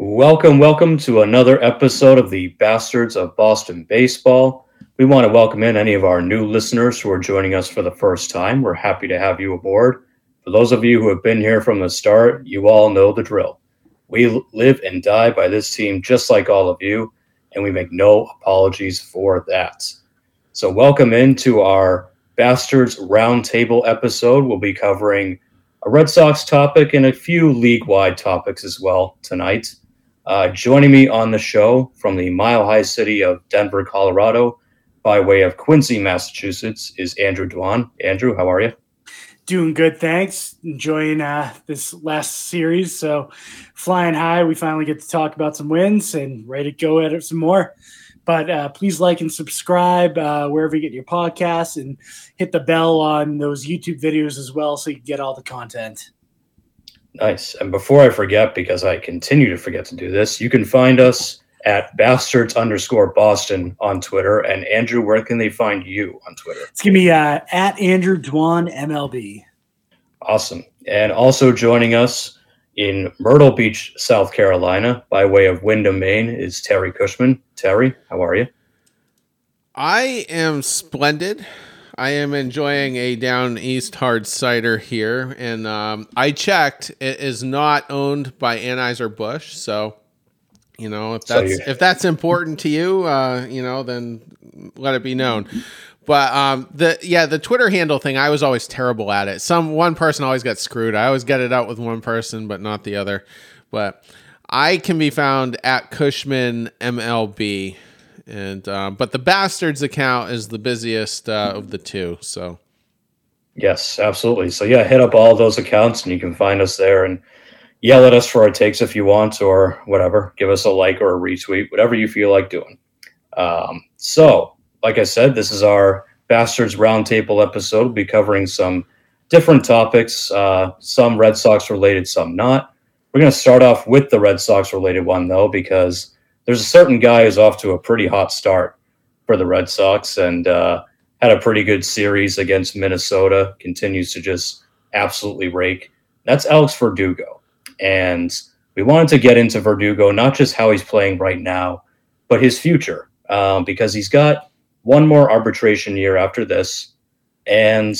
Welcome, welcome to another episode of the Bastards of Boston Baseball. We want to welcome in any of our new listeners who are joining us for the first time. We're happy to have you aboard. For those of you who have been here from the start, you all know the drill. We live and die by this team just like all of you, and we make no apologies for that. So, welcome into our Bastards Roundtable episode. We'll be covering a Red Sox topic and a few league wide topics as well tonight. Uh, joining me on the show from the mile high city of Denver, Colorado, by way of Quincy, Massachusetts, is Andrew Dwan. Andrew, how are you? Doing good, thanks. Enjoying uh, this last series. So, flying high, we finally get to talk about some wins and ready to go at it some more. But uh, please like and subscribe uh, wherever you get your podcasts and hit the bell on those YouTube videos as well so you can get all the content. Nice. And before I forget, because I continue to forget to do this, you can find us at bastards underscore Boston on Twitter. And Andrew, where can they find you on Twitter? It's going to be uh, at Andrew Dwan MLB. Awesome. And also joining us in Myrtle Beach, South Carolina, by way of Windham, Maine, is Terry Cushman. Terry, how are you? I am splendid. I am enjoying a down east hard cider here, and um, I checked; it is not owned by Anheuser Busch. So, you know, if that's so if that's important to you, uh, you know, then let it be known. But um, the yeah, the Twitter handle thing, I was always terrible at it. Some one person always got screwed. I always get it out with one person, but not the other. But I can be found at Cushman MLB and uh, but the bastards account is the busiest uh, of the two. So yes, absolutely. So yeah, hit up all those accounts, and you can find us there and yell at us for our takes if you want, or whatever. Give us a like or a retweet, whatever you feel like doing. Um, so, like I said, this is our bastards roundtable episode. We'll be covering some different topics, uh, some Red Sox related, some not. We're going to start off with the Red Sox related one though, because there's a certain guy who's off to a pretty hot start for the Red Sox and uh, had a pretty good series against Minnesota. Continues to just absolutely rake. That's Alex Verdugo, and we wanted to get into Verdugo, not just how he's playing right now, but his future, um, because he's got one more arbitration year after this, and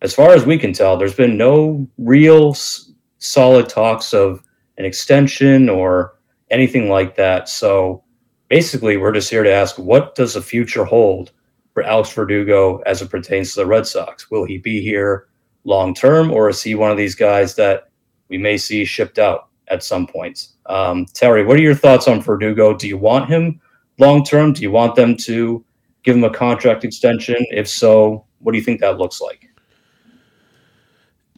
as far as we can tell, there's been no real s- solid talks of an extension or anything like that. So basically, we're just here to ask what does the future hold for Alex Verdugo as it pertains to the Red Sox? Will he be here long term, or is he one of these guys that we may see shipped out at some point? Um, Terry, what are your thoughts on Verdugo? Do you want him long term? Do you want them to give him a contract extension? If so, what do you think that looks like?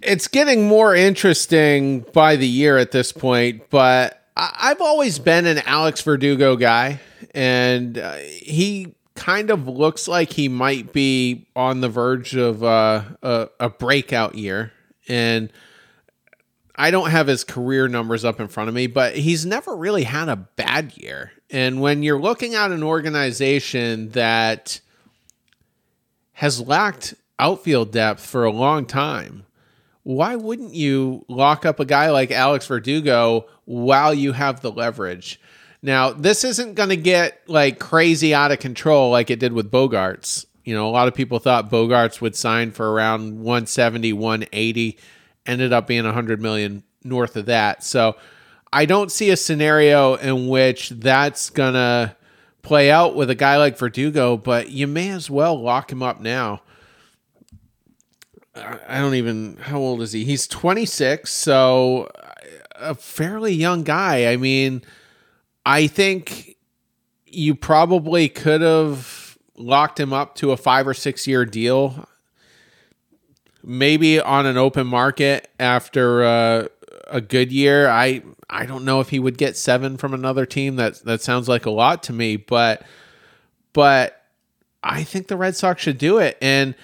It's getting more interesting by the year at this point, but I've always been an Alex Verdugo guy, and uh, he kind of looks like he might be on the verge of uh, a, a breakout year. And I don't have his career numbers up in front of me, but he's never really had a bad year. And when you're looking at an organization that has lacked outfield depth for a long time, why wouldn't you lock up a guy like Alex Verdugo while you have the leverage? Now, this isn't going to get like crazy out of control like it did with Bogaerts. You know, a lot of people thought Bogaerts would sign for around 170, 180, ended up being 100 million north of that. So, I don't see a scenario in which that's going to play out with a guy like Verdugo, but you may as well lock him up now. I don't even how old is he? He's 26, so a fairly young guy. I mean, I think you probably could have locked him up to a 5 or 6 year deal maybe on an open market after uh, a good year. I I don't know if he would get 7 from another team. That that sounds like a lot to me, but but I think the Red Sox should do it and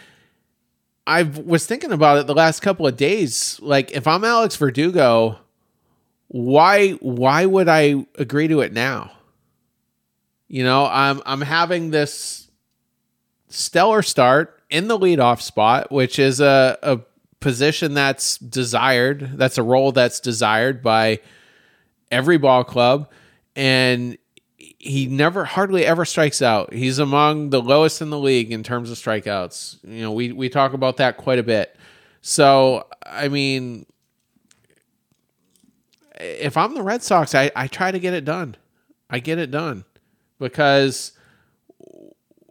I was thinking about it the last couple of days. Like, if I'm Alex Verdugo, why why would I agree to it now? You know, I'm I'm having this stellar start in the leadoff spot, which is a, a position that's desired. That's a role that's desired by every ball club, and he never hardly ever strikes out. He's among the lowest in the league in terms of strikeouts. You know, we we talk about that quite a bit. So, I mean, if I'm the Red Sox, I, I try to get it done. I get it done because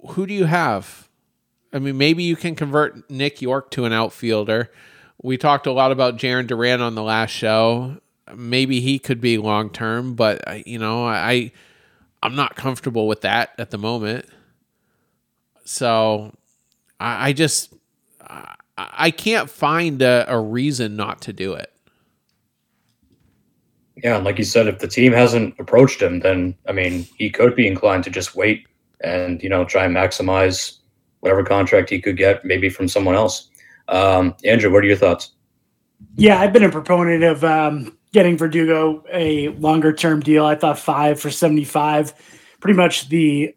who do you have? I mean, maybe you can convert Nick Yorke to an outfielder. We talked a lot about Jarren Duran on the last show. Maybe he could be long term, but uh, you know, I I'm not comfortable with that at the moment. So I, I just I, I can't find a, a reason not to do it. Yeah, like you said, if the team hasn't approached him, then I mean, he could be inclined to just wait and you know try and maximize whatever contract he could get, maybe from someone else. Um, Andrew, what are your thoughts? Yeah, I've been a proponent of um, getting Verdugo a longer term deal. I thought five for seventy five, pretty much the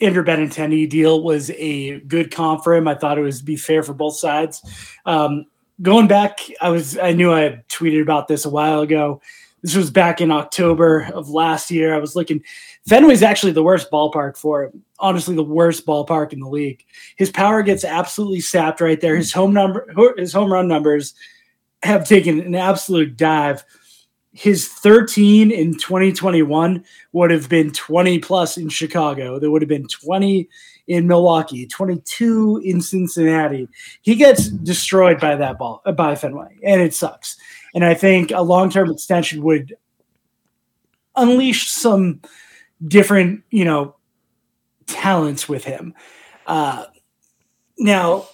Andrew Benintendi deal was a good comp for him. I thought it was be fair for both sides. Um, going back, I was I knew I had tweeted about this a while ago. This was back in October of last year. I was looking. Fenway's actually the worst ballpark for him. Honestly, the worst ballpark in the league. His power gets absolutely sapped right there. His home number, his home run numbers have taken an absolute dive. His 13 in 2021 would have been 20 plus in Chicago. There would have been 20 in Milwaukee, 22 in Cincinnati. He gets destroyed by that ball by Fenway, and it sucks. And I think a long term extension would unleash some different, you know, talents with him. Uh, now,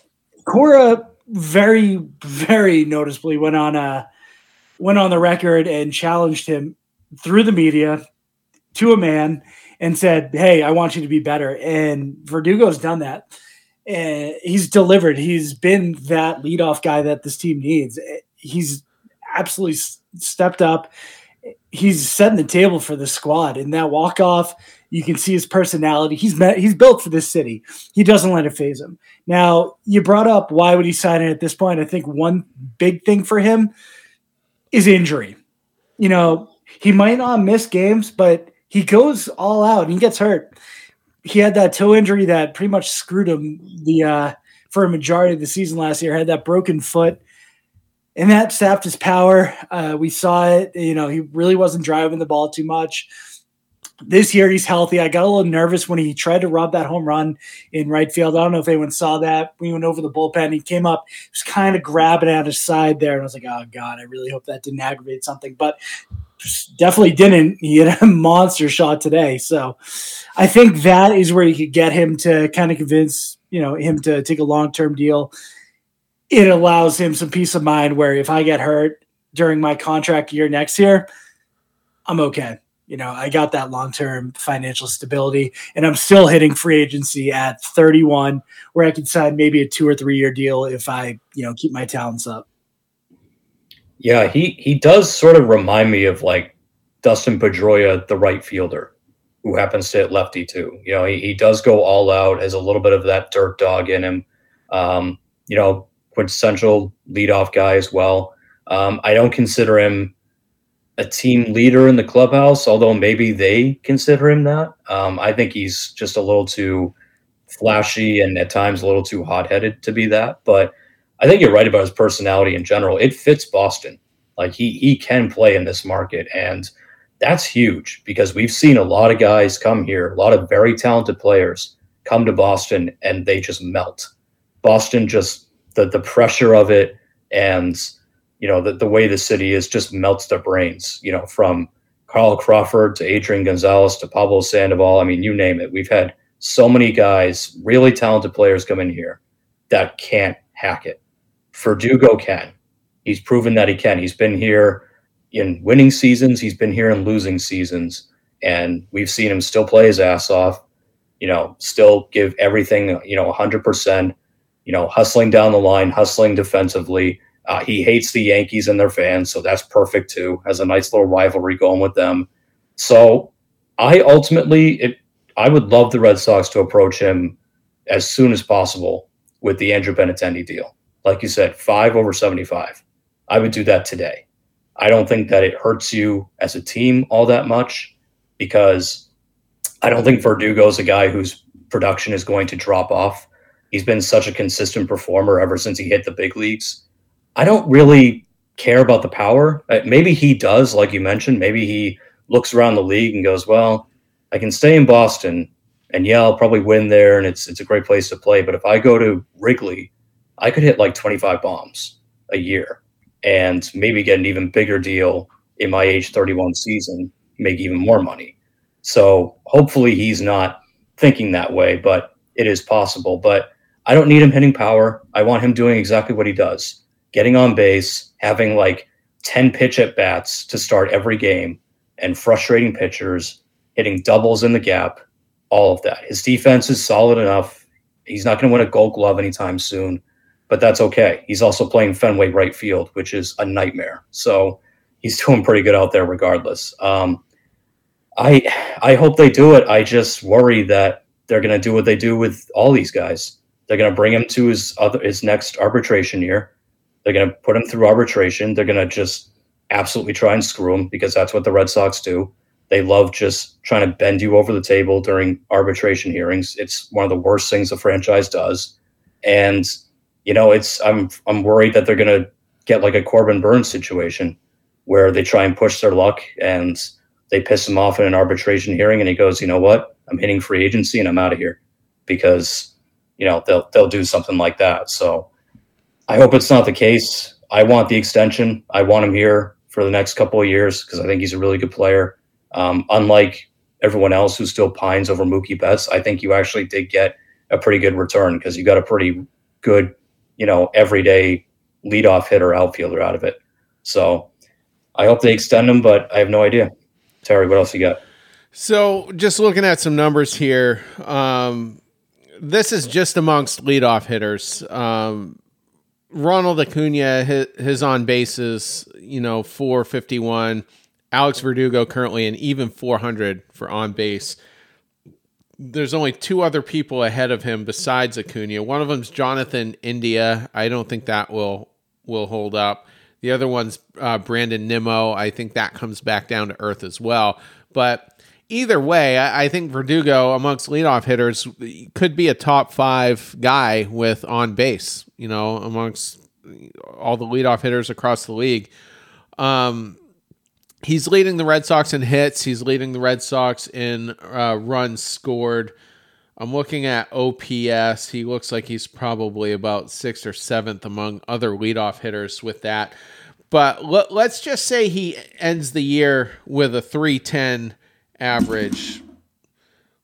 Cora very, very noticeably went on a went on the record and challenged him through the media to a man and said, "Hey, I want you to be better." And Verdugo's done that. And he's delivered. He's been that leadoff guy that this team needs. He's absolutely stepped up. He's setting the table for the squad. In that walk off, you can see his personality. He's met, he's built for this city. He doesn't let it phase him. Now, you brought up why would he sign it at this point? I think one big thing for him is injury. You know, he might not miss games, but he goes all out and he gets hurt. He had that toe injury that pretty much screwed him the uh, for a majority of the season last year. Had that broken foot and that sapped his power. Uh, we saw it. You know, he really wasn't driving the ball too much. This year he's healthy. I got a little nervous when he tried to rob that home run in right field. I don't know if anyone saw that. We went over the bullpen. He came up, was kind of grabbing at his side there, and I was like, "Oh God, I really hope that didn't aggravate something." But definitely didn't. He had a monster shot today. So I think that is where you could get him to kind of convince you know him to take a long term deal it allows him some peace of mind where if I get hurt during my contract year next year, I'm okay. You know, I got that long term financial stability, and I'm still hitting free agency at 31, where I can sign maybe a two or three year deal if I, you know, keep my talents up. Yeah, he he does sort of remind me of like Dustin Pedroia, the right fielder, who happens to hit lefty too. You know, he, he does go all out, has a little bit of that dirt dog in him. Um, you know, quintessential leadoff guy as well. Um, I don't consider him a team leader in the clubhouse, although maybe they consider him that. Um, I think he's just a little too flashy and at times a little too hot headed to be that. But I think you're right about his personality in general. It fits Boston. Like he he can play in this market, and that's huge because we've seen a lot of guys come here, a lot of very talented players come to Boston, and they just melt. Boston just the the pressure of it and you know the, the way the city is just melts their brains you know from carl crawford to adrian gonzalez to pablo sandoval. I mean you name it. We've had so many guys really talented players come in here that can't hack it. Verdugo can. He's proven that he can. He's been here in winning seasons. He's been here in losing seasons. And we've seen him still play his ass off you know still give everything you know 100% you know, hustling down the line, hustling defensively. Uh, he hates the Yankees and their fans, so that's perfect too. Has a nice little rivalry going with them. So I ultimately, it, I would love the Red Sox to approach him as soon as possible with the Andrew Benintendi deal. Like you said, five over 75. I would do that today. I don't think that it hurts you as a team all that much because I don't think Verdugo is a guy whose production is going to drop off. He's been such a consistent performer ever since he hit the big leagues. I don't really care about the power. Uh, maybe he does, like you mentioned. Maybe he looks around the league and goes, "Well, I can stay in Boston, and yeah, I'll probably win there, and it's it's a great place to play. But if I go to Wrigley, I could hit like 25 bombs a year, and maybe get an even bigger deal in my age 31 season, make even more money. So hopefully he's not thinking that way, but it is possible. But I don't need him hitting power. I want him doing exactly what he does getting on base, having like 10 pitch at bats to start every game, and frustrating pitchers, hitting doubles in the gap, all of that. His defense is solid enough. He's not going to win a gold glove anytime soon, but that's okay. He's also playing Fenway right field, which is a nightmare. So he's doing pretty good out there regardless. Um, I I hope they do it. I just worry that they're going to do what they do with all these guys. They're going to bring him to his other his next arbitration year. They're going to put him through arbitration. They're going to just absolutely try and screw him because that's what the Red Sox do. They love just trying to bend you over the table during arbitration hearings. It's one of the worst things the franchise does. And you know, it's I'm I'm worried that they're going to get like a Corbin Burnes situation where they try and push their luck and they piss him off in an arbitration hearing and he goes, "You know what? I'm hitting free agency and I'm out of here." Because you know, they'll they'll do something like that. So I hope it's not the case. I want the extension. I want him here for the next couple of years because I think he's a really good player. Um, unlike everyone else who still pines over Mookie Betts, I think you actually did get a pretty good return because you got a pretty good, you know, everyday leadoff hitter outfielder out of it. So I hope they extend him, but I have no idea. Terry, what else you got? So just looking at some numbers here, um, this is just amongst leadoff hitters. Um, Ronald Acuna, his, on bases, you know, 451. Alex Verdugo currently an even 400 for on base. There's only two other people ahead of him besides Acuna. One of them's Jonathan India. I don't think that will will hold up. The other one's uh, Brandon Nimmo. I think that comes back down to earth as well. But either way, I, I, think Verdugo amongst leadoff hitters could be a top five guy with on base. You know, amongst all the leadoff hitters across the league. Um, he's leading the Red Sox in hits. He's leading the Red Sox in uh, runs scored. I'm looking at OPS. He looks like he's probably about sixth or seventh among other leadoff hitters with that. But let's just say he ends the year with a 310 average.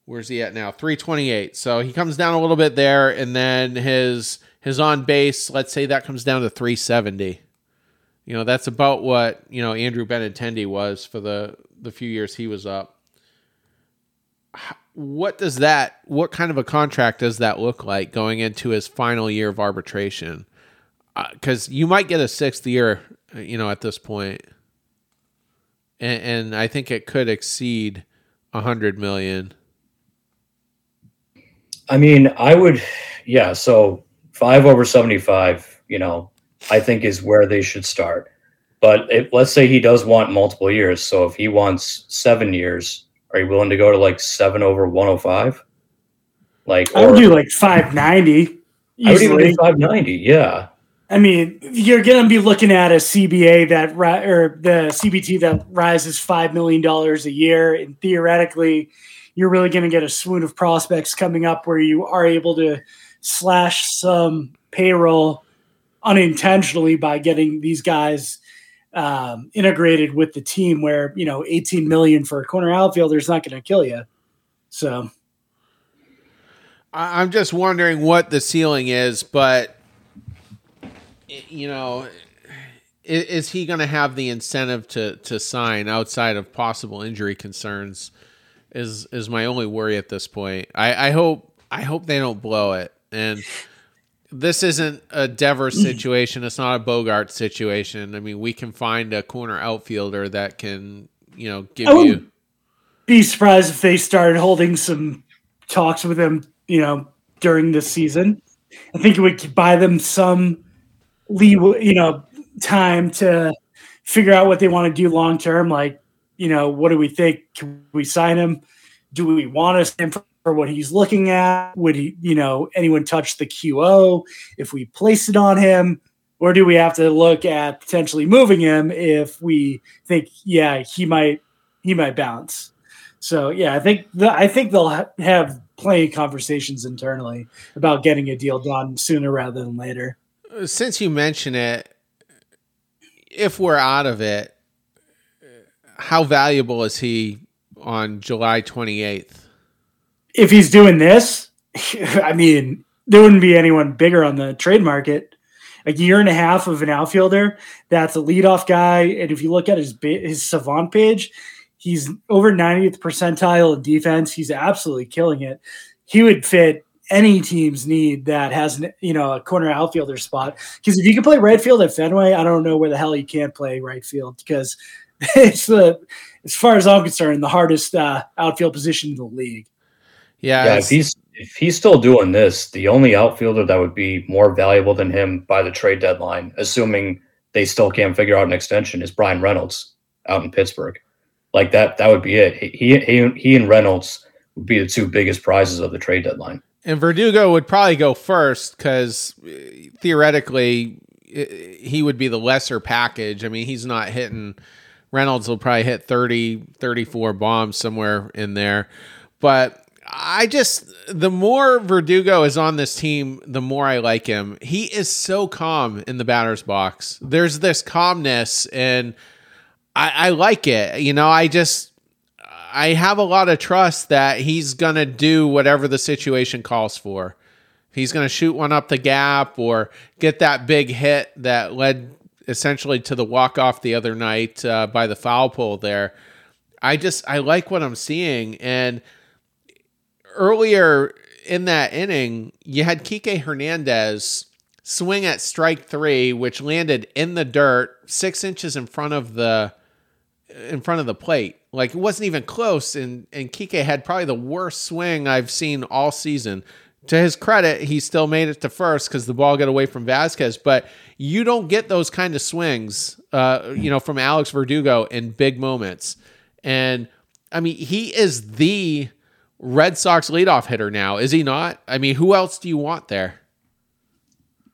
Where's he at now? 328. So he comes down a little bit there, and then his his on base, let's say that comes down to 370. You know, that's about what, you know, Andrew Benintendi was for the the few years he was up. What does that what kind of a contract does that look like going into his final year of arbitration? Uh, cuz you might get a sixth year, you know, at this point and, and I think it could exceed a hundred million. I mean, I would, yeah. So five over seventy-five, you know, I think is where they should start. But if, let's say he does want multiple years. So if he wants seven years, are you willing to go to like seven over one hundred five? Like I would do like five ninety. I would even do five ninety. Yeah. I mean, you're going to be looking at a CBA that or the CBT that rises five million dollars a year, and theoretically, you're really going to get a swoon of prospects coming up where you are able to slash some payroll unintentionally by getting these guys um, integrated with the team. Where you know, 18 million for a corner outfielder is not going to kill you. So, I'm just wondering what the ceiling is, but you know, is, is he going to have the incentive to to sign outside of possible injury concerns? Is is my only worry at this point. I, I hope I hope they don't blow it. And this isn't a Devers situation. It's not a Bogart situation. I mean, we can find a corner outfielder that can, you know, give you. Be surprised if they started holding some talks with him, you know, during this season. I think it would buy them some leeway, you know, time to figure out what they want to do long term. Like, you know, what do we think? Can we sign him? Do we want to sign him for, for what he's looking at? Would he, you know, anyone touch the QO if we place it on him? Or do we have to look at potentially moving him if we think, yeah, he might he might bounce? So yeah, I think the, I think they'll ha- have plenty of conversations internally about getting a deal done sooner rather than later. Since you mention it, if we're out of it, how valuable is he on July 28th? If he's doing this, I mean, there wouldn't be anyone bigger on the trade market. A year and a half of an outfielder that's a leadoff guy, and if you look at his his savant page, he's over 90th percentile in defense. He's absolutely killing it. He would fit any team's need that has an, you know a corner outfielder spot. Because if you can play right field at Fenway, I don't know where the hell you can't play right field because it's the as far as I'm concerned the hardest uh, outfield position in the league. Yeah, Yeah, if he's if he's still doing this, the only outfielder that would be more valuable than him by the trade deadline, assuming they still can't figure out an extension, is Bryan Reynolds out in Pittsburgh. Like that, that would be it. He he he and Reynolds would be the two biggest prizes of the trade deadline. And Verdugo would probably go first because uh, theoretically he would be the lesser package. I mean, he's not hitting. Reynolds will probably hit 30, 34 bombs somewhere in there. But I just, the more Verdugo is on this team, the more I like him. He is so calm in the batter's box. There's this calmness, and I, I like it. You know, I just, I have a lot of trust that he's going to do whatever the situation calls for. He's going to shoot one up the gap or get that big hit that led essentially to the walk off the other night uh, by the foul pole there. I just I like what I'm seeing and earlier in that inning you had Kike Hernandez swing at strike 3 which landed in the dirt 6 inches in front of the in front of the plate. Like it wasn't even close and and Kike had probably the worst swing I've seen all season to his credit, he still made it to first because the ball got away from Vázquez. But you don't get those kind of swings, uh, you know, from Alex Verdugo in big moments. And I mean, he is the Red Sox leadoff hitter now, is he not? I mean, who else do you want there?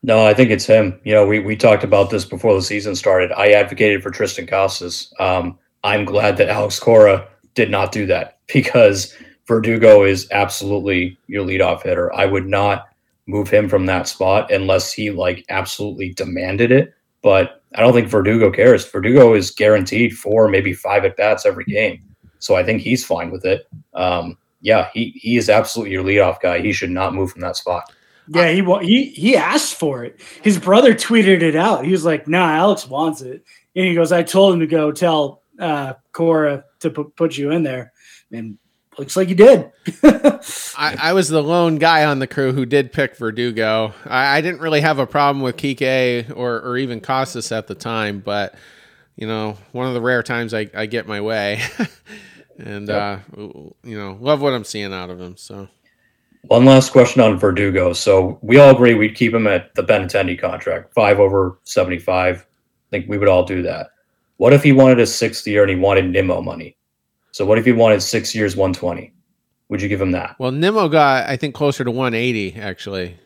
No, I think it's him. You know, we, we talked about this before the season started. I advocated for Triston Casas. Um, I'm glad that Alex Cora did not do that because Verdugo is absolutely your leadoff hitter. I would not move him from that spot unless he like absolutely demanded it. But I don't think Verdugo cares. Verdugo is guaranteed four, maybe five at bats every game. So I think he's fine with it. Um, yeah, he, he is absolutely your leadoff guy. He should not move from that spot. Yeah, he he he asked for it. His brother tweeted it out. He was like, "Nah, Alex wants it," and he goes, "I told him to go tell uh, Cora to put put you in there." And looks like you did. I, I, was the lone guy on the crew who did pick Verdugo. I, I didn't really have a problem with Kike or, or even Casas at the time, but you know, one of the rare times I, I get my way. and yep. uh, you know, love what I'm seeing out of him. So one last question on Verdugo. So we all agree we'd keep him at the Benintendi contract, five over 75. I think we would all do that. What if he wanted a sixth year and he wanted Nimmo money? So what if he wanted six years, 120? Would you give him that? Well, Nimmo got, I think, closer to 180, actually.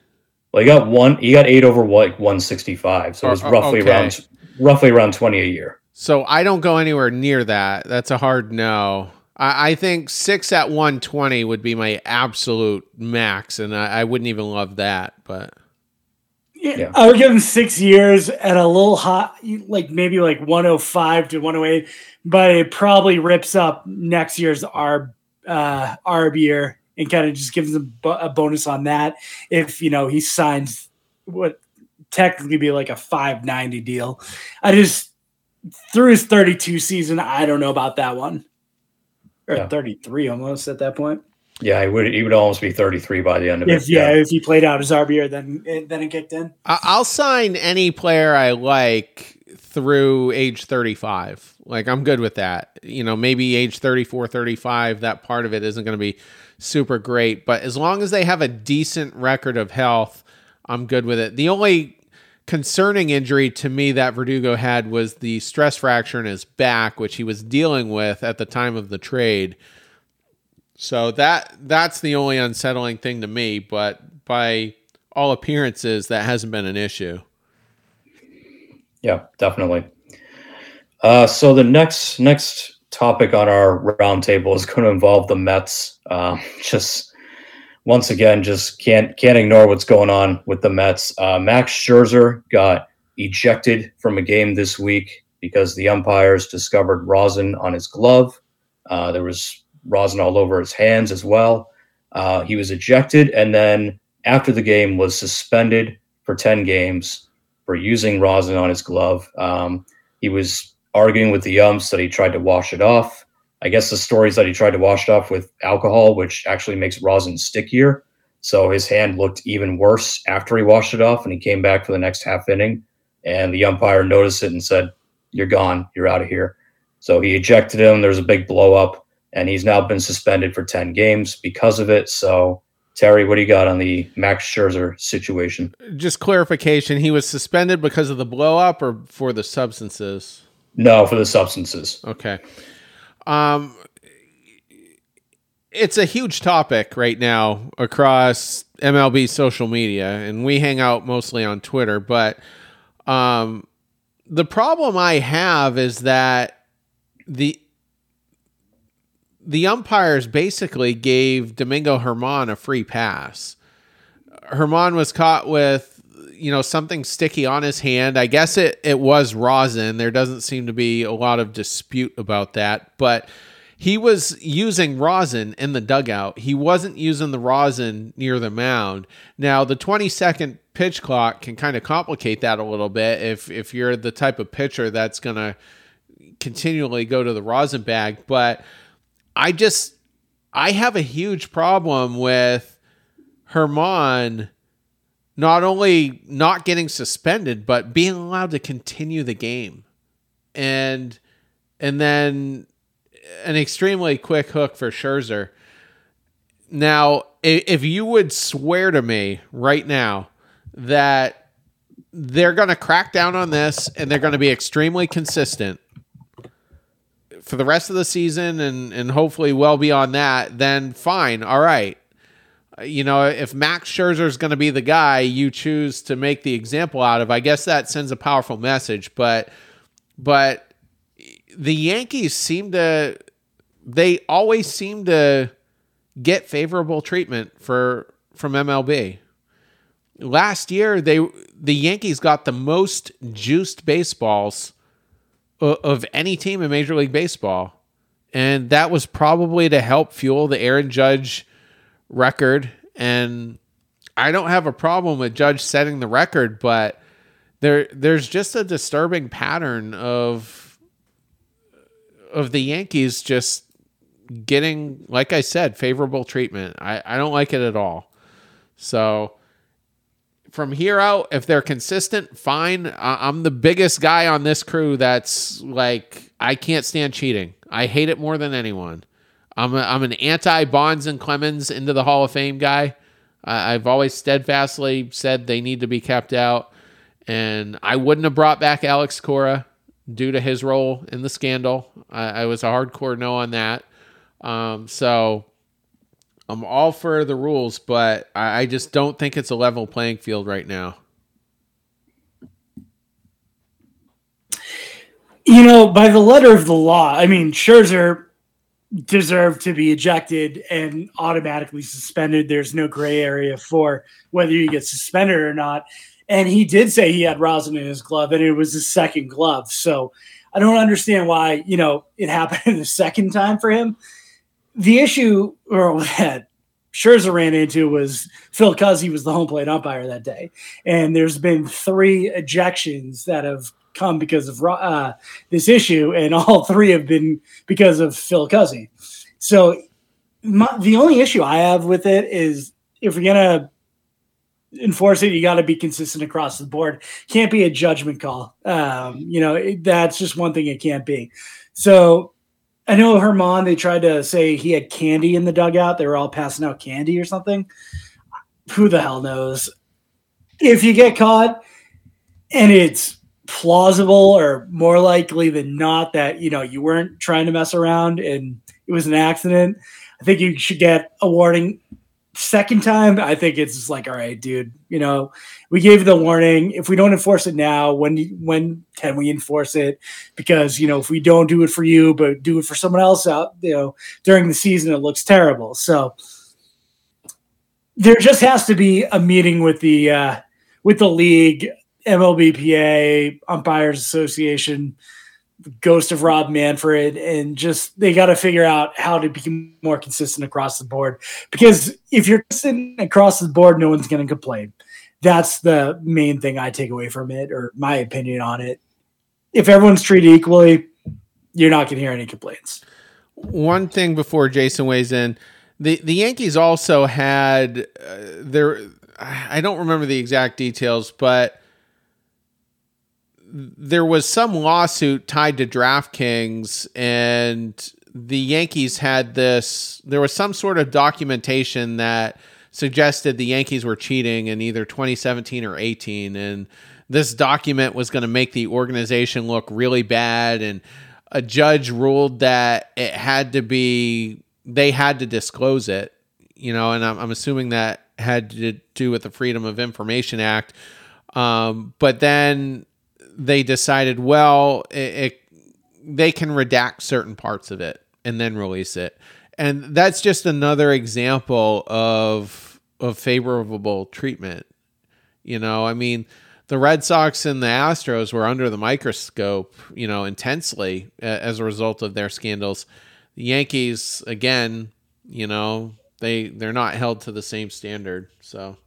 Well, he got one, he got eight over what, 165. So it was oh, roughly okay. around, roughly around 20 a year. So I don't go anywhere near that. That's a hard no. I, I think six at 120 would be my absolute max, and I, I wouldn't even love that, but. Yeah. I would give him six years at a little hot, like maybe like 105 to 108, but it probably rips up next year's ARB, uh, ARB year and kind of just gives him a bonus on that. If, you know, he signs what technically be like a 590 deal. I just, through his 32 season, I don't know about that one. Or yeah. 33 almost at that point. Yeah, he would. He would almost be 33 by the end of if, it. Yeah, if he played out his RBR, then then it kicked in. I'll sign any player I like through age 35. Like I'm good with that. You know, maybe age 34, 35, that part of it isn't going to be super great, but as long as they have a decent record of health, I'm good with it. The only concerning injury to me that Verdugo had was the stress fracture in his back, which he was dealing with at the time of the trade. So that that's the only unsettling thing to me, but by all appearances that hasn't been an issue. Yeah, definitely. Uh, so the next next topic on our roundtable is going to involve the Mets. Uh, just once again, just can't can't ignore what's going on with the Mets. Uh, Max Scherzer got ejected from a game this week because the umpires discovered rosin on his glove. Uh, there was rosin all over his hands as well. Uh, he was ejected, and then after the game was suspended for ten games for using rosin on his glove. Um, he was arguing with the umps that he tried to wash it off. I guess the story is that he tried to wash it off with alcohol, which actually makes rosin stickier. So his hand looked even worse after he washed it off, and he came back for the next half inning. And the umpire noticed it and said, "You're gone. You're out of here." So he ejected him. There's a big blow up, and he's now been suspended for ten games because of it. So Terry, what do you got on the Max Scherzer situation? Just clarification: he was suspended because of the blow up, or for the substances? No, for the substances. Okay. Um, it's a huge topic right now across MLB social media, and we hang out mostly on Twitter. But um, the problem I have is that the the umpires basically gave Domingo Germán a free pass. Germán was caught with you know something sticky on his hand. I guess it it was rosin. There doesn't seem to be a lot of dispute about that, but he was using rosin in the dugout. He wasn't using the rosin near the mound. Now, the 20 second pitch clock can kind of complicate that a little bit if if you're the type of pitcher that's going to continually go to the rosin bag, but I just I have a huge problem with Germán not only not getting suspended but being allowed to continue the game and and then an extremely quick hook for Scherzer. Now, if you would swear to me right now that they're going to crack down on this and they're going to be extremely consistent for the rest of the season and and hopefully well beyond that, then fine, all right you know, if Max Scherzer is going to be the guy you choose to make the example out of, I guess that sends a powerful message. But, but the Yankees seem to, they always seem to get favorable treatment for from MLB. Last year, they the Yankees got the most juiced baseballs of any team in Major League Baseball, and that was probably to help fuel the Aaron Judge record and I don't have a problem with Judge setting the record, but there there's just a disturbing pattern of of the Yankees just getting, like I said, favorable treatment. I, I don't like it at all. So from here out, if they're consistent, fine. I'm the biggest guy on this crew that's like, I can't stand cheating. I hate it more than anyone. I'm, a, I'm an anti Bonds and Clemens into the Hall of Fame guy. I've always steadfastly said they need to be kept out. And I wouldn't have brought back Alex Cora due to his role in the scandal. I, I was a hardcore no on that. Um, so I'm all for the rules, but I, I just don't think it's a level playing field right now. You know, by the letter of the law, I mean, Scherzer deserve to be ejected and automatically suspended. There's no gray area for whether you get suspended or not. And he did say he had rosin in his glove, and it was his second glove. So I don't understand why you know it happened the second time for him. The issue or that Scherzer ran into was Phil Cuzzi was the home plate umpire that day, and there's been three ejections that have come because of uh, this issue, and all three have been because of Phil Cuzzi. So my, the only issue I have with it is if you're gonna enforce it, you got to be consistent across the board. Can't be a judgment call. Um, you know, it, that's just one thing it can't be. So I know Germán, they tried to say he had candy in the dugout. They were all passing out candy or something. Who the hell knows? If you get caught, and it's plausible or more likely than not that you know you weren't trying to mess around and it was an accident, I think you should get a warning. Second time, I think it's like, all right, dude, you know, we gave the warning. If we don't enforce it now, when when can we enforce it? Because you know, if we don't do it for you, but do it for someone else out, you know, during the season, it looks terrible. So there just has to be a meeting with the uh, with the league, MLBPA, umpires association, ghost of Rob Manfred, and just they got to figure out how to be more consistent across the board. Because if you're consistent across the board, no one's going to complain. That's the main thing I take away from it, or my opinion on it. If everyone's treated equally, you're not going to hear any complaints. One thing before Jason weighs in, the the Yankees also had uh, there. I don't remember the exact details, but there was some lawsuit tied to DraftKings, and the Yankees had this. There was some sort of documentation that suggested the Yankees were cheating in either 2017 or 18, and this document was going to make the organization look really bad. And a judge ruled that it had to be they had to disclose it. You know, and I'm, I'm assuming that had to do with the Freedom of Information Act. Um, but then they decided, well, it, it, they can redact certain parts of it and then release it, and that's just another example of of favorable treatment. You know, I mean, the Red Sox and the Astros were under the microscope, you know, intensely as a result of their scandals. The Yankees, again, you know, they they're not held to the same standard. So,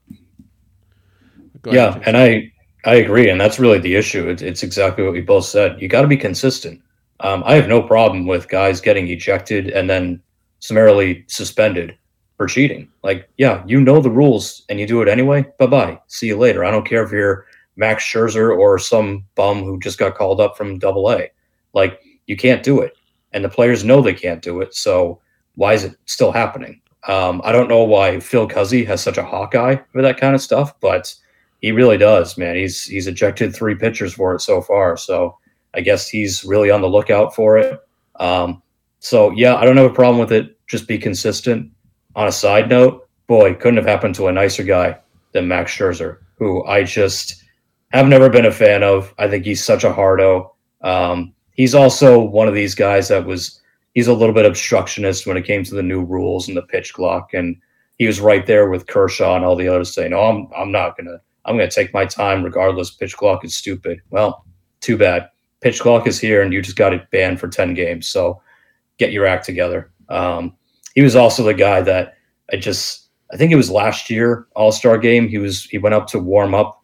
yeah, ahead, and I I agree, and that's really the issue. It's, it's exactly what we both said. You got to be consistent. Um, I have no problem with guys getting ejected and then summarily suspended for cheating. Like, yeah, you know the rules and you do it anyway. Bye bye. See you later. I don't care if you're Max Scherzer or some bum who just got called up from Double A. Like, you can't do it, and the players know they can't do it. So why is it still happening? Um, I don't know why Phil Cuzzi has such a hawkeye for that kind of stuff, but he really does, man. He's he's ejected three pitchers for it so far. So I guess he's really on the lookout for it. Um, so yeah, I don't have a problem with it. Just be consistent. On a side note, boy, couldn't have happened to a nicer guy than Max Scherzer, who I just have never been a fan of. I think he's such a hardo. Um, he's also one of these guys that was he's a little bit obstructionist when it came to the new rules and the pitch clock, and he was right there with Kershaw and all the others saying, "No, I'm I'm not gonna I'm going to take my time regardless. Pitch clock is stupid. Well, too bad. Pitch clock is here, and you just got it banned for 10 games. So get your act together. Um, he was also the guy that I just, I think it was last year All Star game. He was he went up to warm up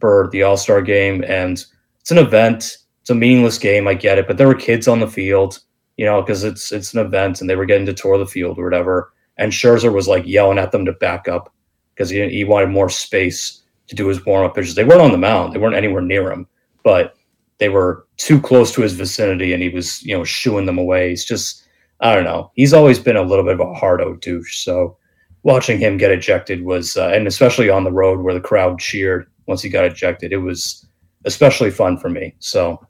for the All Star game, and it's an event. It's a meaningless game. I get it, but there were kids on the field, you know, because it's it's an event, and they were getting to tour the field or whatever. And Scherzer was like yelling at them to back up because he, he wanted more space to do his warm up pitches. They weren't on the mound. They weren't anywhere near him, but they were too close to his vicinity, and he was you know shooing them away. He's just I don't know. He's always been a little bit of a hardo douche. So watching him get ejected was, uh, and especially on the road where the crowd cheered once he got ejected, it was especially fun for me. So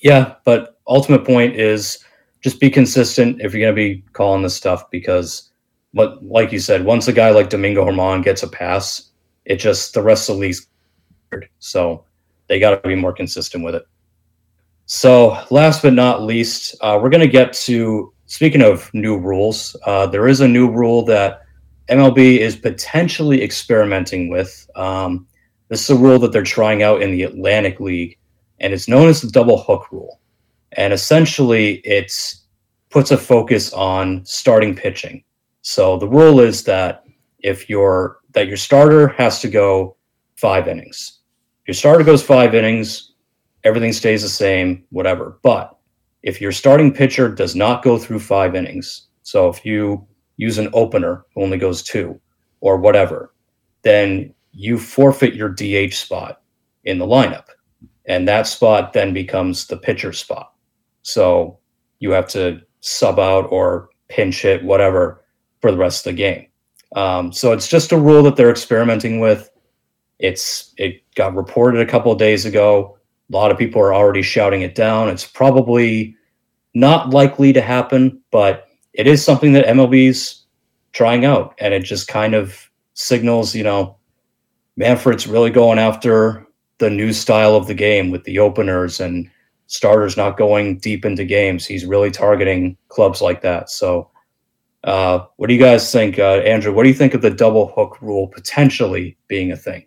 yeah, but ultimate point is just be consistent if you're going to be calling this stuff because, what like you said, once a guy like Domingo Germán gets a pass, it just the rest of the league's so they got to be more consistent with it. So last but not least, uh, we're going to get to speaking of new rules. Uh, there is a new rule that MLB is potentially experimenting with. Um, this is a rule that they're trying out in the Atlantic League, and it's known as the double hook rule. And essentially, it puts a focus on starting pitching. So the rule is that if you're that your starter has to go five innings. Your starter goes five innings, everything stays the same, whatever. But if your starting pitcher does not go through five innings, so if you use an opener who only goes two or whatever, then you forfeit your DH spot in the lineup. And that spot then becomes the pitcher spot. So you have to sub out or pinch hit, whatever, for the rest of the game. Um, so it's just a rule that they're experimenting with. It's it got reported a couple of days ago. A lot of people are already shouting it down. It's probably not likely to happen, but it is something that MLB's trying out, and it just kind of signals, you know, Manfred's really going after the new style of the game with the openers and starters not going deep into games. He's really targeting clubs like that. So, uh, what do you guys think, uh, Andrew? What do you think of the double hook rule potentially being a thing?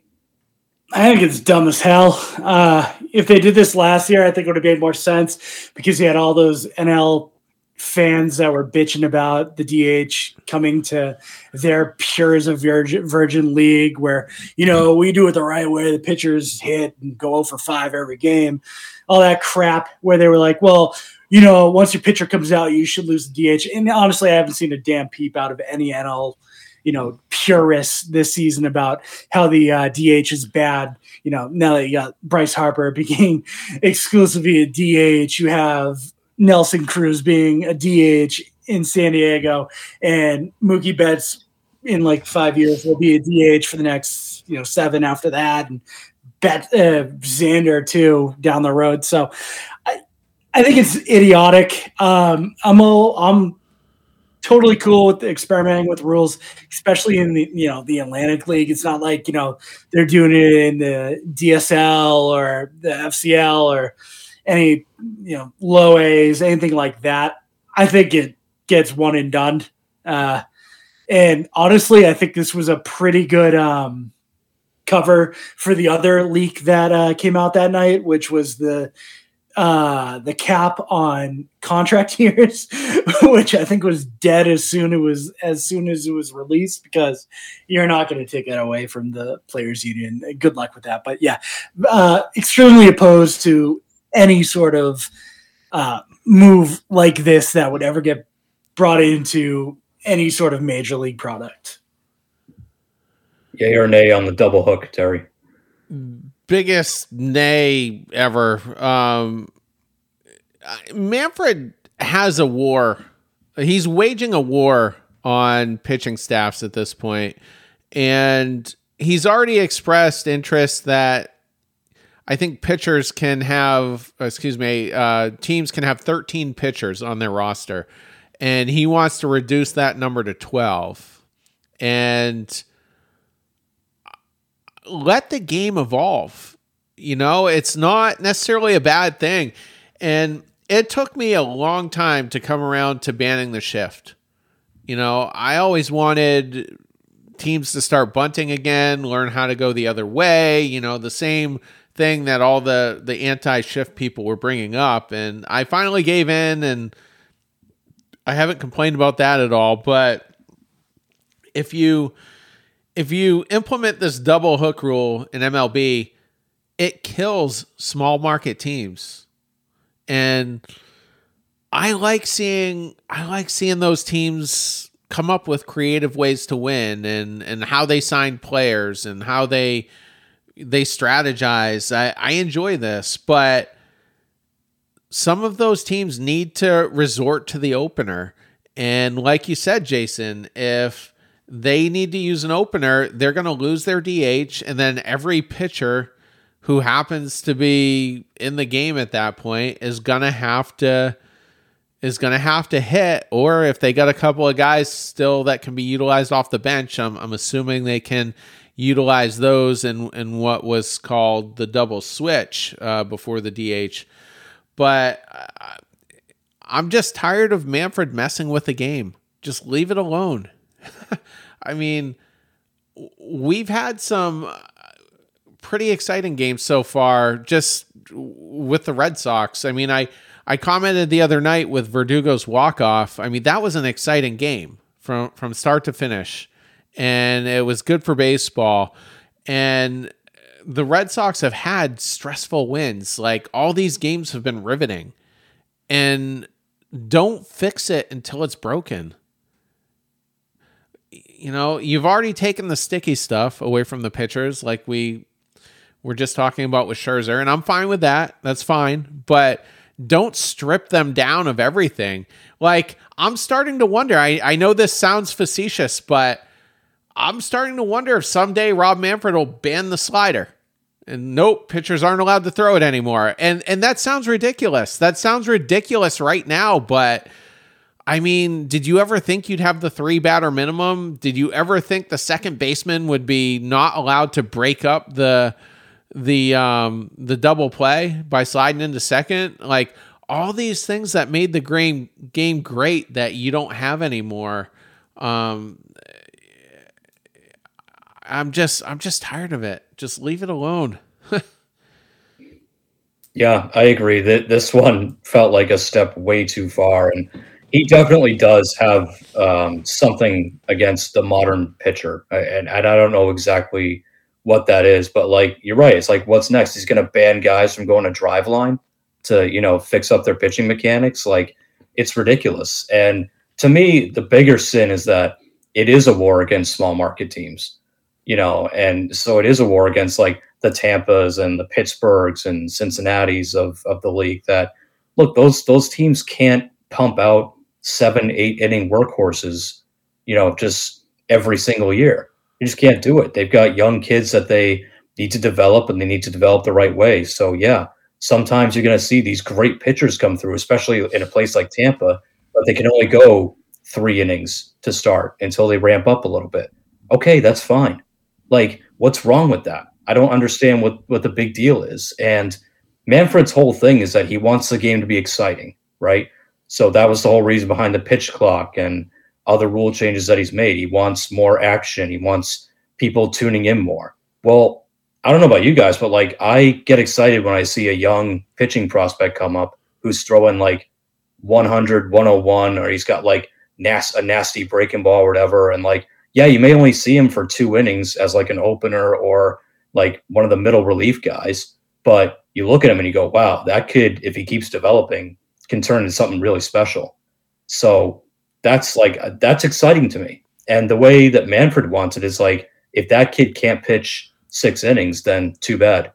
I think it's dumb as hell. Uh, if they did this last year, I think it would have made more sense because you had all those NL fans that were bitching about the DH coming to their pure as a virgin, virgin league where, you know, we do it the right way. The pitchers hit and go for five every game. All that crap where they were like, well, you know, once your pitcher comes out, you should lose the DH. And honestly, I haven't seen a damn peep out of any NL, you know, purists this season about how the uh, DH is bad. You know, now that you got Bryce Harper being exclusively a DH, you have Nelson Cruz being a DH in San Diego, and Mookie Betts in like five years will be a DH for the next you know seven after that, and Bet uh, Xander too down the road. So I, I think it's idiotic. Um, I'm all, I'm totally cool with experimenting with rules, especially in the you know the Atlantic League. It's not like you know they're doing it in the DSL or the FCL or any you know low A's, anything like that. I think it gets one and done. Uh, and honestly, I think this was a pretty good um, cover for the other leak that uh, came out that night, which was the uh, the cap on contract years, which I think was dead as soon it was as soon as it was released because you're not going to take that away from the players union. Good luck with that. But yeah, uh, extremely opposed to any sort of uh, move like this that would ever get brought into any sort of major league product. Yay or nay on the double hook, Terry? Biggest nay ever. Um, Manfred has a war. He's waging a war on pitching staffs at this point, and he's already expressed interest that I think pitchers can have, excuse me, uh, teams can have 13 pitchers on their roster, and he wants to reduce that number to 12, and let the game evolve. You know, it's not necessarily a bad thing, and it took me a long time to come around to banning the shift. You know, I always wanted teams to start bunting again, learn how to go the other way. You know, the same thing that all the the anti-shift people were bringing up and I finally gave in and I haven't complained about that at all but if you if you implement this double hook rule in MLB it kills small market teams and I like seeing I like seeing those teams come up with creative ways to win and and how they sign players and how they they strategize. I, I enjoy this, but some of those teams need to resort to the opener. And like you said, Jason, if they need to use an opener, they're going to lose their DH. And then every pitcher who happens to be in the game at that point is going to have to is going to have to hit or if they got a couple of guys still that can be utilized off the bench I'm, I'm assuming they can utilize those in, in what was called the double switch uh, before the DH. But uh, I'm just tired of Manfred messing with the game. Just leave it alone. I mean, we've had some pretty exciting games so far just with the Red Sox. I mean, I I commented the other night with Verdugo's walk off. I mean, that was an exciting game from from start to finish and it was good for baseball. And the Red Sox have had stressful wins. Like all these games have been riveting. And don't fix it until it's broken. You know, you've already taken the sticky stuff away from the pitchers, like we were just talking about with Scherzer, and I'm fine with that. That's fine. But don't strip them down of everything. Like, I'm starting to wonder. I, I know this sounds facetious, but I'm starting to wonder if someday Rob Manfred will ban the slider. And nope, pitchers aren't allowed to throw it anymore. And and that sounds ridiculous. That sounds ridiculous right now, but I mean, did you ever think you'd have the three batter minimum? Did you ever think the second baseman would be not allowed to break up the the um the double play by sliding into second? Like all these things that made the game game great that you don't have anymore. Um I'm just I'm just tired of it. Just leave it alone. yeah, I agree. That this one felt like a step way too far, and he definitely does have um, something against the modern pitcher, and, and I don't know exactly what that is, but like you're right. It's like what's next? He's going to ban guys from going to Driveline to you know fix up their pitching mechanics. Like it's ridiculous. And to me, the bigger sin is that it is a war against small market teams you know, and so it is a war against like the Tampas and the Pittsburghs and Cincinnati's of of the league. That look, those those teams can't pump out seven, eight inning workhorses, you know, just every single year. You just can't do it. They've got young kids that they need to develop and they need to develop the right way. So yeah, sometimes you're going to see these great pitchers come through, especially in a place like Tampa, but they can only go three innings to start until they ramp up a little bit. Okay, that's fine. Like, what's wrong with that? I don't understand what what the big deal is. And Manfred's whole thing is that he wants the game to be exciting, right? So that was the whole reason behind the pitch clock and other rule changes that he's made. He wants more action. He wants people tuning in more. Well, I don't know about you guys, but like I get excited when I see a young pitching prospect come up who's throwing like 100, 101, or he's got like nas- a nasty breaking ball or whatever. And like yeah, you may only see him for two innings as like an opener or like one of the middle relief guys, but you look at him and you go, wow, that kid, if he keeps developing, can turn into something really special. So that's like, uh, that's exciting to me. And the way that Manfred wants it is like, if that kid can't pitch six innings, then too bad.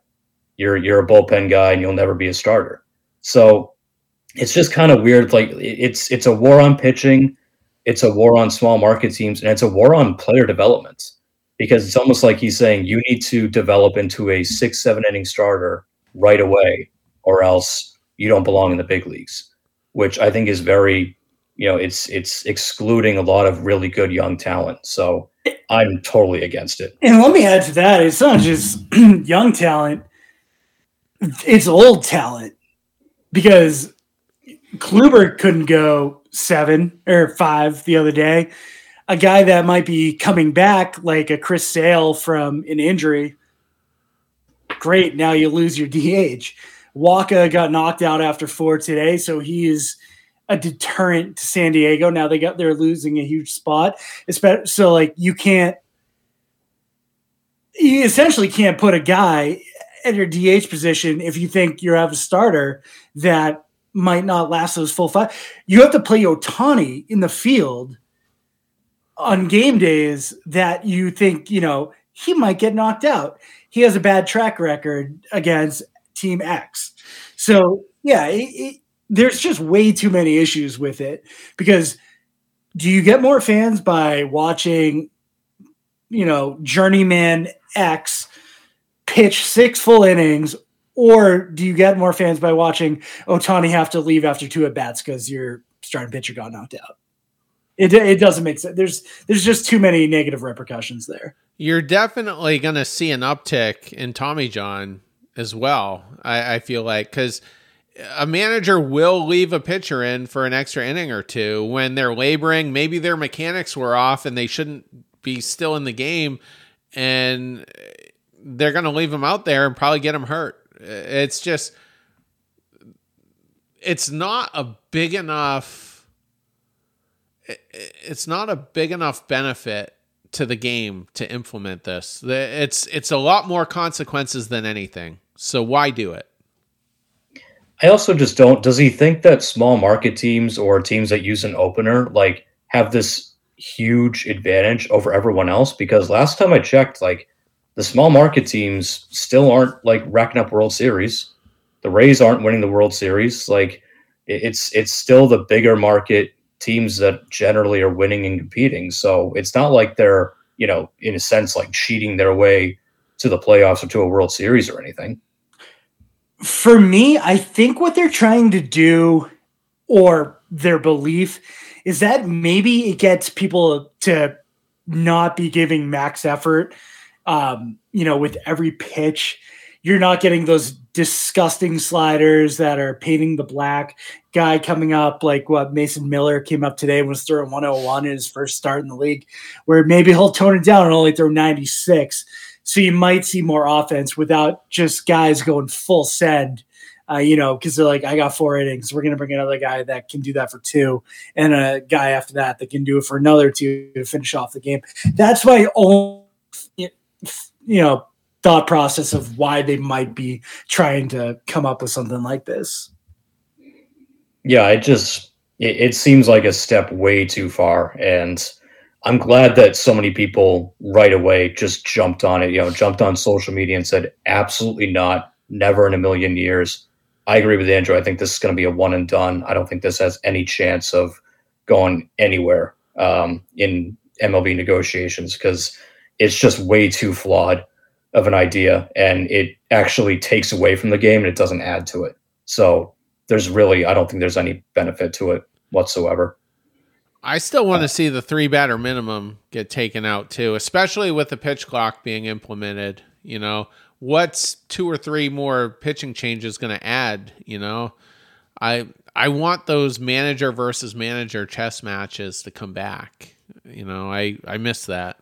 You're, you're a bullpen guy and you'll never be a starter. So it's just kind of weird. Like it's, it's a war on pitching it's a war on small market teams and it's a war on player development because it's almost like he's saying you need to develop into a six, seven inning starter right away, or else you don't belong in the big leagues, which I think is very, you know, it's it's excluding a lot of really good young talent. So I'm totally against it. And let me add to that: it's not just young talent; it's old talent because Kluber couldn't go seven or five the other day. A guy that might be coming back, like a Chris Sale from an injury. Great. Now you lose your DH. Wacha got knocked out after four today, so he is a deterrent to San Diego. Now they got they're losing a huge spot. So like you can't you essentially can't put a guy at your DH position if you think you have a starter that might not last those full five. You have to play Ohtani in the field on game days that you think, you know, he might get knocked out. He has a bad track record against Team X. So, yeah, it, it, there's just way too many issues with it because do you get more fans by watching, you know, Journeyman X pitch six full innings or do you get more fans by watching Ohtani have to leave after two at bats because your starting pitcher got knocked out? It, it doesn't make sense. There's there's just too many negative repercussions there. You're definitely going to see an uptick in Tommy John as well. I, I feel like because a manager will leave a pitcher in for an extra inning or two when they're laboring. Maybe their mechanics were off and they shouldn't be still in the game, and they're going to leave him out there and probably get him hurt. It's just it's not a big enough it's not a big enough benefit to the game to implement this. It's it's a lot more consequences than anything. So why do it? I also just don't does he think that small market teams or teams that use an opener like have this huge advantage over everyone else because last time I checked like the small market teams still aren't like racking up World Series. The Rays aren't winning the World Series. Like it's it's still the bigger market teams that generally are winning and competing. So it's not like they're you know, in a sense, like cheating their way to the playoffs or to a World Series or anything. For me, I think what they're trying to do or their belief is that maybe it gets people to not be giving max effort um, you know, with every pitch. You're not getting those disgusting sliders that are painting the black. Guy coming up like what Mason Miller came up today and was throwing 101 in his first start in the league, where maybe he'll tone it down and only throw 96. So you might see more offense without just guys going full send. Uh, you know, because they're like, I got four innings. We're going to bring another guy that can do that for two, and a guy after that that can do it for another two to finish off the game. That's my own, you know thought process of why they might be trying to come up with something like this. Yeah, it just it, it, seems like a step way too far, and I'm glad that so many people right away just jumped on it. You know, jumped on social media and said, "Absolutely not, never in a million years." I agree with Andrew. I think this is going to be a one and done. I don't think this has any chance of going anywhere um, in MLB negotiations because it's just way too flawed of an idea and it actually takes away from the game and it doesn't add to it. So there's really I don't think there's any benefit to it whatsoever. I still want to uh, see the three batter minimum get taken out too, especially with the pitch clock being implemented. You know, what's two or three more pitching changes going to add? You know, I I want those manager versus manager chess matches to come back. You know, I I miss that.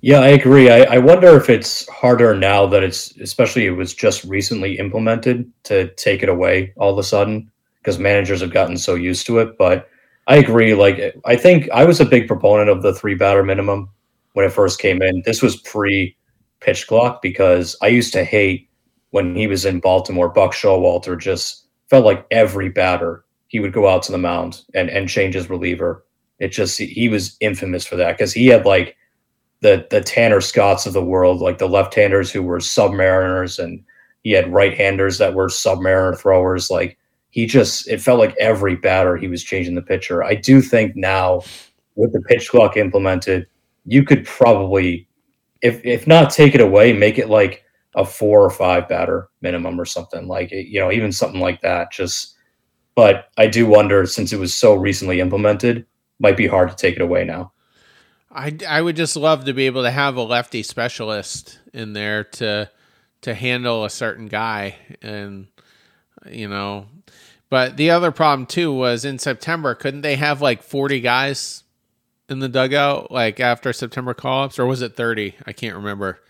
Yeah, I agree. I, I wonder if it's harder now that it's, especially it was just recently implemented to take it away all of a sudden because managers have gotten so used to it. But I agree. Like, I think I was a big proponent of the three batter minimum when it first came in. This was pre pitch clock because I used to hate when he was in Baltimore. Buck Showalter just felt like every batter he would go out to the mound and, and change his reliever. It just, he was infamous for that because he had like, the the Tanner Scotts of the world, like the left-handers who were submariners, and he had right-handers that were submariner throwers. Like he just, it felt like every batter he was changing the pitcher. I do think now with the pitch clock implemented, you could probably, if if not take it away, make it like a four or five batter minimum or something like you know even something like that. Just, but I do wonder since it was so recently implemented, might be hard to take it away now. I, I would just love to be able to have a lefty specialist in there to to handle a certain guy and you know but the other problem too was in September couldn't they have like 40 guys in the dugout like after September call-ups or was it 30 I can't remember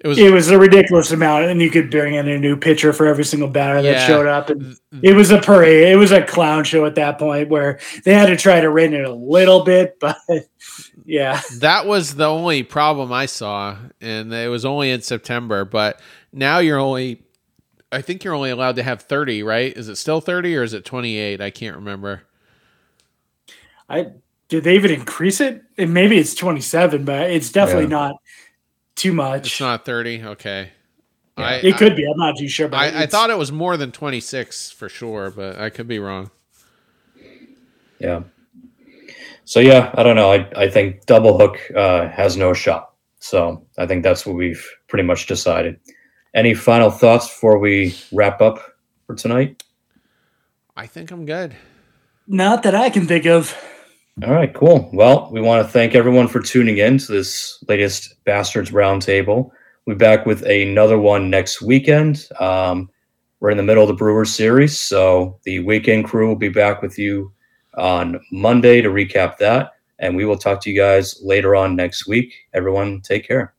it was it was a ridiculous amount, and you could bring in a new pitcher for every single batter yeah. that showed up. And it was a parade. It was a clown show at that point where they had to try to rein it a little bit, but yeah, that was the only problem I saw, and it was only in September. But now you're only, I think you're only allowed to have thirty, right? Is it still thirty or is it twenty eight? I can't remember. I did they even increase it? And maybe it's twenty seven, but it's definitely yeah. not too much. It's not 30. Okay. Yeah. I, it could I, be. I'm not too sure. But I, I, thought it was more than 26 for sure, but I could be wrong. Yeah. So yeah, I don't know. I, I think double hook uh, has no shot. So I think that's what we've pretty much decided. Any final thoughts before we wrap up for tonight? I think I'm good. Not that I can think of. All right, cool. Well, we want to thank everyone for tuning in to this latest Bastards Roundtable. We'll be back with another one next weekend. Um, we're in the middle of the Brewers series, so the weekend crew will be back with you on Monday to recap that. And we will talk to you guys later on next week. Everyone, take care.